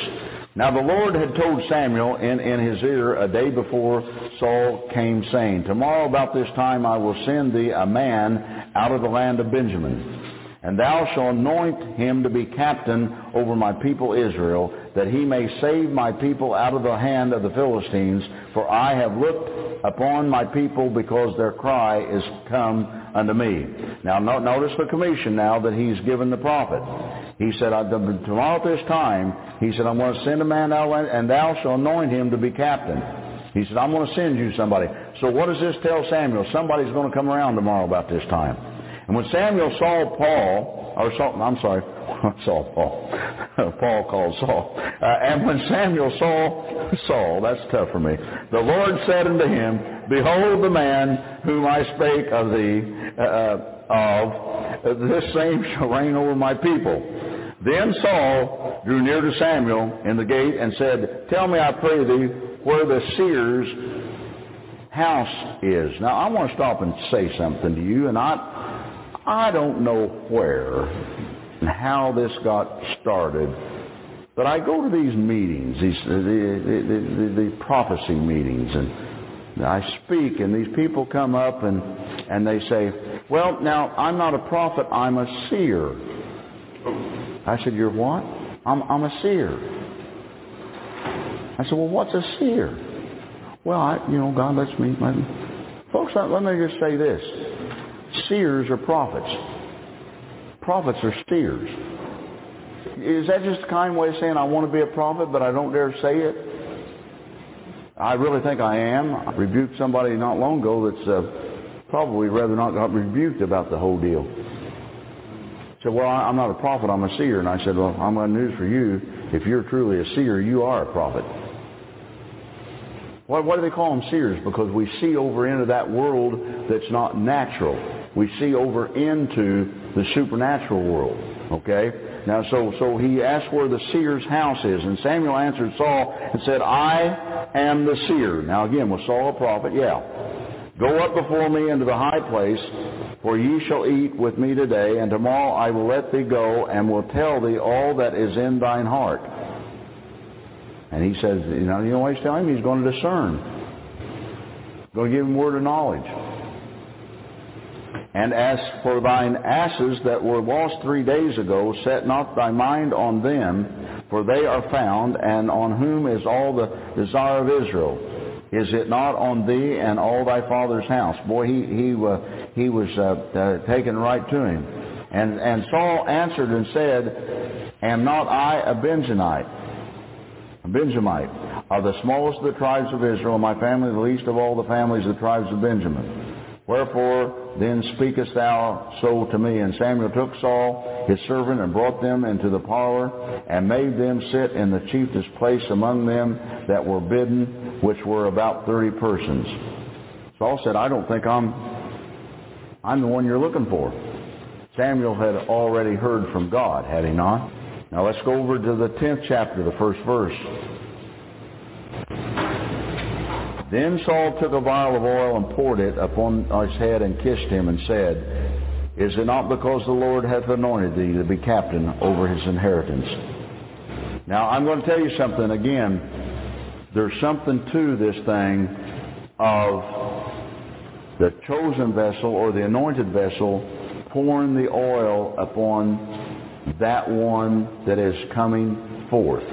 Now the Lord had told Samuel in, in his ear a day before Saul came saying, Tomorrow about this time I will send thee a man out of the land of Benjamin. And thou shalt anoint him to be captain over my people Israel, that he may save my people out of the hand of the Philistines. For I have looked upon my people because their cry is come unto me. Now notice the commission now that he's given the prophet. He said, tomorrow at this time, he said, I'm going to send a man out and thou shalt anoint him to be captain. He said, I'm going to send you somebody. So what does this tell Samuel? Somebody's going to come around tomorrow about this time. And when Samuel saw Paul, or Saul, I'm sorry, Saul Paul. Paul called Saul. Uh, and when Samuel saw Saul, that's tough for me, the Lord said unto him, Behold the man whom I spake of thee, uh, of, this same shall reign over my people. Then Saul drew near to Samuel in the gate and said, Tell me, I pray thee, where the seer's house is. Now, I want to stop and say something to you, and I, I don't know where and how this got started, but I go to these meetings, these the, the, the, the prophecy meetings, and I speak, and these people come up and and they say, "Well, now I'm not a prophet; I'm a seer." I said, you're what? I'm, I'm a seer. I said, well, what's a seer? Well, I, you know, God lets me. Let me. Folks, let me just say this. Seers are prophets. Prophets are seers. Is that just a kind way of saying I want to be a prophet, but I don't dare say it? I really think I am. I rebuked somebody not long ago that's uh, probably rather not got rebuked about the whole deal said, well, I'm not a prophet, I'm a seer. And I said, well, I'm got news for you. If you're truly a seer, you are a prophet. Why, why do they call them seers? Because we see over into that world that's not natural. We see over into the supernatural world. Okay? Now, so, so he asked where the seer's house is. And Samuel answered Saul and said, I am the seer. Now again, was Saul a prophet? Yeah. Go up before me into the high place, for ye shall eat with me today, and tomorrow I will let thee go, and will tell thee all that is in thine heart. And he says, you know, you know what he's telling him? He's going to discern. Going to give him word of knowledge. And as for thine asses that were lost three days ago, set not thy mind on them, for they are found, and on whom is all the desire of Israel. Is it not on thee and all thy father's house? Boy, he he uh, he was uh, uh, taken right to him. And and Saul answered and said, Am not I a Benjamite? A Benjamite, of the smallest of the tribes of Israel, my family the least of all the families of the tribes of Benjamin. Wherefore then speakest thou so to me? And Samuel took Saul, his servant, and brought them into the parlor, and made them sit in the chiefest place among them that were bidden, which were about thirty persons. Saul said, I don't think I'm, I'm the one you're looking for. Samuel had already heard from God, had he not? Now let's go over to the 10th chapter, the first verse. Then Saul took a vial of oil and poured it upon his head and kissed him and said, Is it not because the Lord hath anointed thee to be captain over his inheritance? Now I'm going to tell you something again. There's something to this thing of the chosen vessel or the anointed vessel pouring the oil upon that one that is coming forth.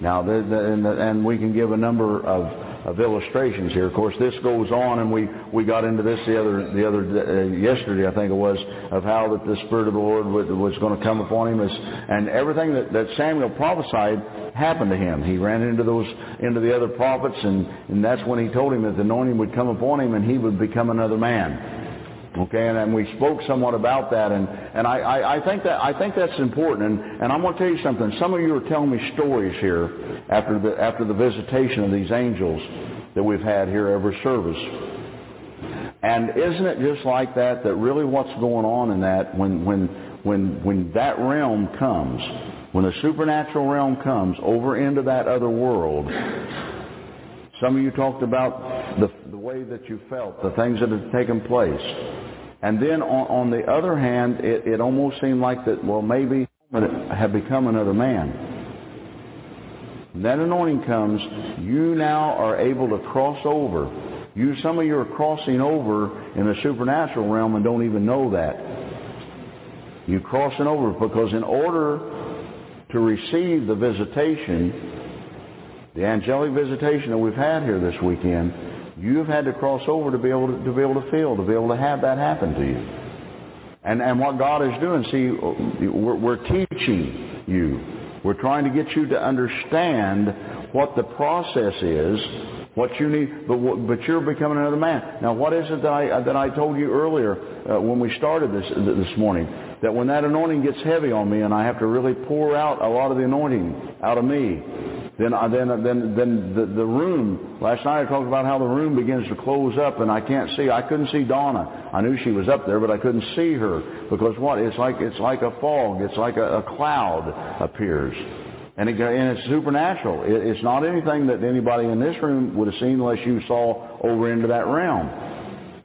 Now, and we can give a number of of illustrations here. Of course, this goes on, and we, we got into this the other the other uh, yesterday, I think it was, of how that the Spirit of the Lord was, was going to come upon him, as, and everything that, that Samuel prophesied happened to him. He ran into those into the other prophets, and, and that's when he told him that the anointing would come upon him, and he would become another man. Okay, and, and we spoke somewhat about that, and, and I, I, I think that I think that's important. And, and I'm going to tell you something. Some of you are telling me stories here after the after the visitation of these angels that we've had here every service. And isn't it just like that? That really what's going on in that when when when when that realm comes, when the supernatural realm comes over into that other world. Some of you talked about the, the way that you felt, the things that had taken place. And then on, on the other hand, it, it almost seemed like that, well, maybe have become another man. When that anointing comes, you now are able to cross over. You, some of you are crossing over in the supernatural realm and don't even know that. You're crossing over because in order to receive the visitation, the angelic visitation that we've had here this weekend, You've had to cross over to be able to, to be able to feel, to be able to have that happen to you. And and what God is doing, see, we're, we're teaching you. We're trying to get you to understand what the process is, what you need, but but you're becoming another man. Now, what is it that I that I told you earlier uh, when we started this this morning? That when that anointing gets heavy on me and I have to really pour out a lot of the anointing out of me, then, then, then, then the, the room. Last night I talked about how the room begins to close up, and I can't see. I couldn't see Donna. I knew she was up there, but I couldn't see her because what? It's like it's like a fog. It's like a, a cloud appears, and, it, and it's supernatural. It, it's not anything that anybody in this room would have seen unless you saw over into that realm.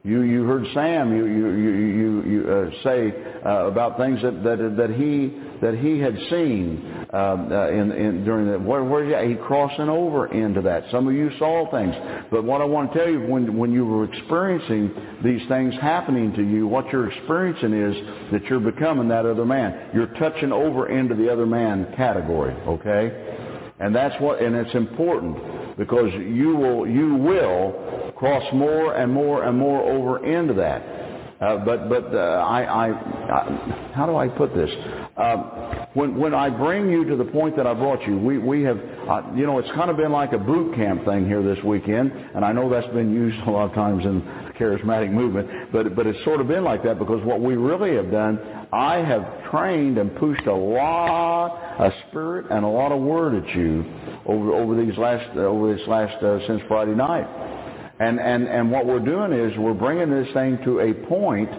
You you heard Sam you you you you, uh, say uh, about things that that that he that he had seen um, uh, in, in during the where where he, he crossing over into that. Some of you saw things, but what I want to tell you when when you were experiencing these things happening to you, what you're experiencing is that you're becoming that other man. You're touching over into the other man category. Okay, and that's what and it's important because you will you will cross more and more and more over into that. Uh, but but uh, I, I, I how do I put this? Uh, when when I bring you to the point that I brought you, we we have uh, you know it's kind of been like a boot camp thing here this weekend, and I know that's been used a lot of times in the charismatic movement, but but it's sort of been like that because what we really have done, I have trained and pushed a lot of spirit and a lot of word at you over over these last over this last uh, since Friday night. And, and, and what we're doing is we're bringing this thing to a point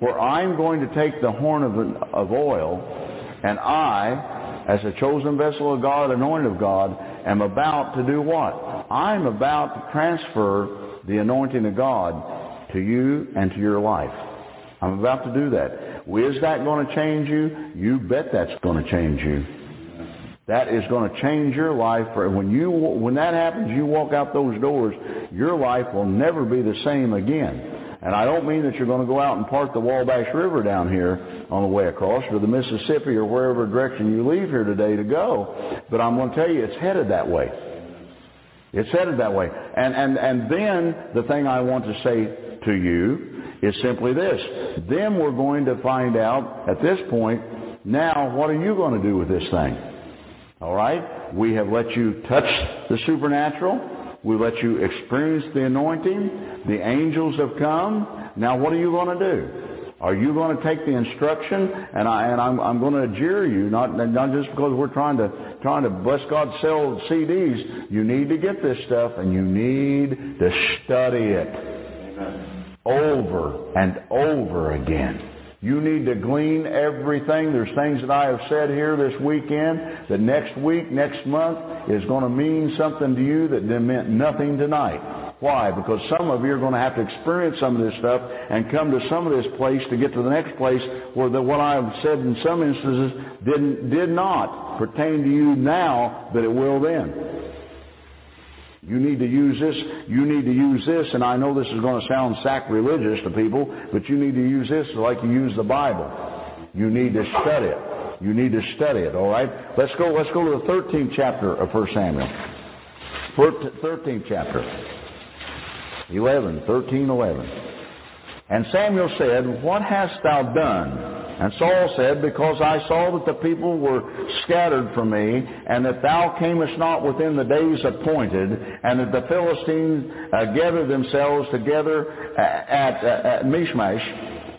where I'm going to take the horn of, of oil and I, as a chosen vessel of God, anointed of God, am about to do what? I'm about to transfer the anointing of God to you and to your life. I'm about to do that. Is that going to change you? You bet that's going to change you. That is going to change your life. When you when that happens, you walk out those doors, your life will never be the same again. And I don't mean that you're going to go out and part the Wabash River down here on the way across, or the Mississippi, or wherever direction you leave here today to go. But I'm going to tell you, it's headed that way. It's headed that way. And and and then the thing I want to say to you is simply this. Then we're going to find out at this point. Now, what are you going to do with this thing? All right? We have let you touch the supernatural. We let you experience the anointing. The angels have come. Now what are you going to do? Are you going to take the instruction? And, I, and I'm, I'm going to jeer you, not, not just because we're trying to, trying to, bless God, sell CDs. You need to get this stuff and you need to study it over and over again. You need to glean everything. There's things that I have said here this weekend that next week, next month is going to mean something to you that meant nothing tonight. Why? Because some of you are going to have to experience some of this stuff and come to some of this place to get to the next place where the, what I have said in some instances didn't, did not pertain to you now, but it will then. You need to use this. You need to use this. And I know this is going to sound sacrilegious to people, but you need to use this like you use the Bible. You need to study it. You need to study it. All right. Let's go. Let's go to the 13th chapter of 1 Samuel. 13th chapter. 11, 13, 11. And Samuel said, What hast thou done? And Saul said, Because I saw that the people were scattered from me, and that thou camest not within the days appointed, and that the Philistines uh, gathered themselves together at, at, at Michmash.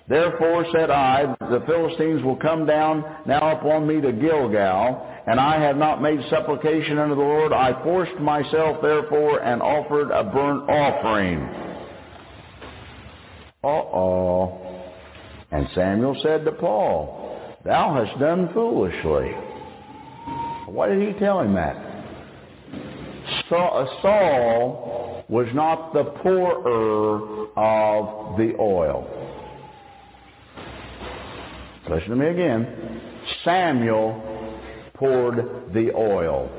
Therefore said I, the Philistines will come down now upon me to Gilgal, and I have not made supplication unto the Lord. I forced myself therefore and offered a burnt offering. Uh-oh. And Samuel said to Paul, Thou hast done foolishly. Why did he tell him that? Uh, Saul was not the pourer of the oil. Listen to me again. Samuel poured the oil.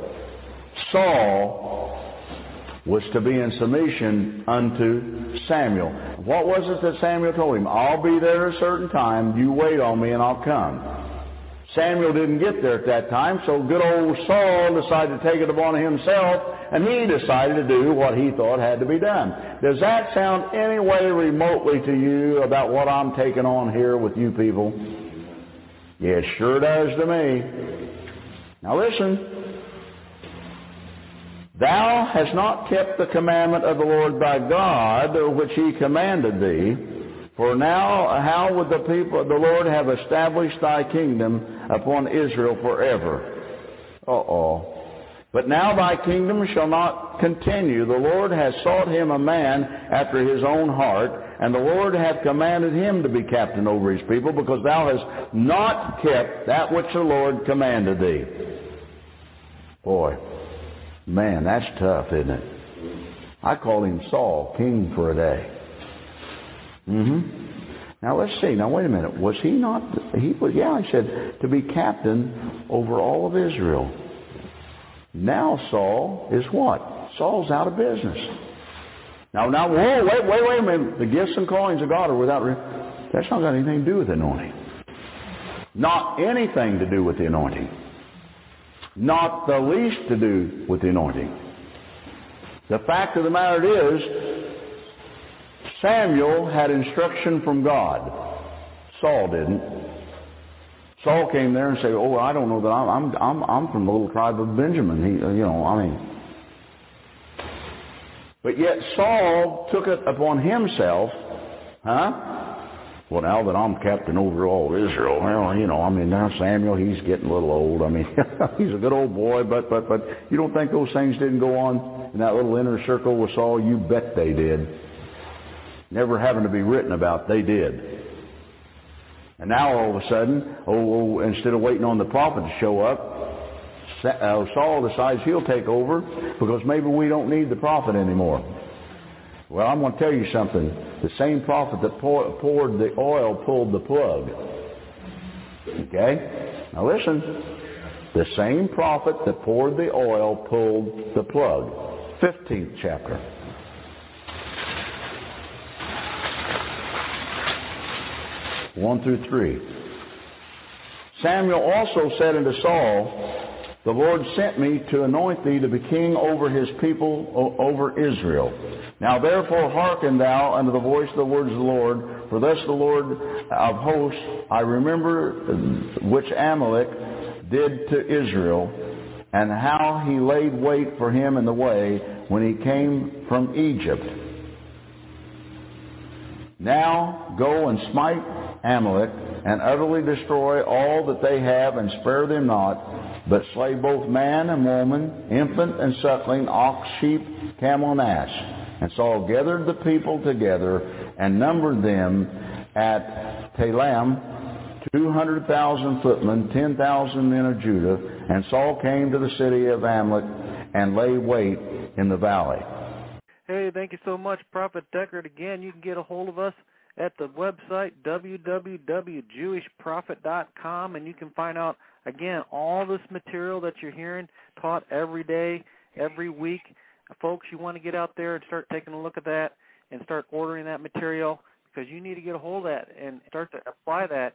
Saul was to be in submission unto Samuel. What was it that Samuel told him? I'll be there at a certain time. You wait on me and I'll come. Samuel didn't get there at that time, so good old Saul decided to take it upon himself, and he decided to do what he thought had to be done. Does that sound any way remotely to you about what I'm taking on here with you people? It sure does to me. Now listen. Thou hast not kept the commandment of the Lord thy God, which he commanded thee. For now, how would the people of the Lord have established thy kingdom upon Israel forever? Uh-oh. But now thy kingdom shall not continue. The Lord has sought him a man after his own heart, and the Lord hath commanded him to be captain over his people, because thou hast not kept that which the Lord commanded thee. Boy, man, that's tough, isn't it? I call him Saul, king for a day. Mm-hmm. Now let's see. Now wait a minute. Was he not? He was. Yeah, I said to be captain over all of Israel. Now Saul is what? Saul's out of business. Now, now, whoa, wait, wait, wait a minute. The gifts and callings of God are without. Re- That's not got anything to do with anointing. Not anything to do with the anointing. Not the least to do with the anointing. The fact of the matter is, Samuel had instruction from God. Saul didn't. Saul came there and said, "Oh, I don't know that I'm I'm I'm, from the little tribe of Benjamin." He, uh, you know, I mean, but yet Saul took it upon himself, huh? Well, now that I'm captain over all Israel, well, you know, I mean, now Samuel, he's getting a little old. I mean, he's a good old boy, but but but you don't think those things didn't go on in that little inner circle with Saul? You bet they did. Never having to be written about, they did. And now all of a sudden, oh, oh instead of waiting on the prophet to show up, uh, Saul decides he'll take over because maybe we don't need the prophet anymore. Well, I'm going to tell you something. The same prophet that poured the oil pulled the plug. Okay? Now listen. The same prophet that poured the oil pulled the plug. 15th chapter. One through three. Samuel also said unto Saul, the Lord sent me to anoint thee to be king over his people, over Israel. Now therefore hearken thou unto the voice of the words of the Lord, for thus the Lord of hosts, I remember uh, which Amalek did to Israel, and how he laid wait for him in the way when he came from Egypt. Now go and smite Amalek, and utterly destroy all that they have, and spare them not, but slay both man and woman, infant and suckling, ox, sheep, camel, and ass. And Saul gathered the people together and numbered them at Telaim, 200,000 footmen, 10,000 men of Judah. And Saul came to the city of Amalek and lay wait in the valley. Hey, thank you so much, Prophet Deckard. Again, you can get a hold of us at the website www.jewishprophet.com and you can find out Again, all this material that you're hearing taught every day, every week, folks, you want to get out there and start taking a look at that and start ordering that material because you need to get a hold of that and start to apply that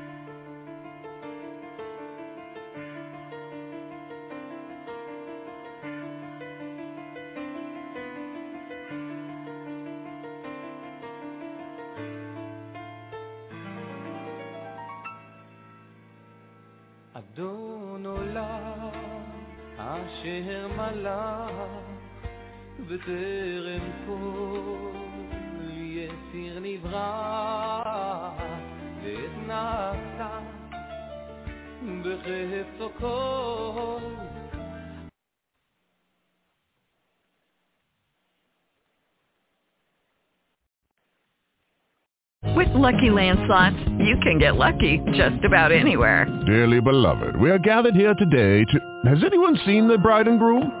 בטרם יציר נברא נעשה בחפצו כל With LuckyLand Slots, you can get lucky just about anywhere. Dearly beloved, we are gathered here today to... Has anyone seen the bride and groom?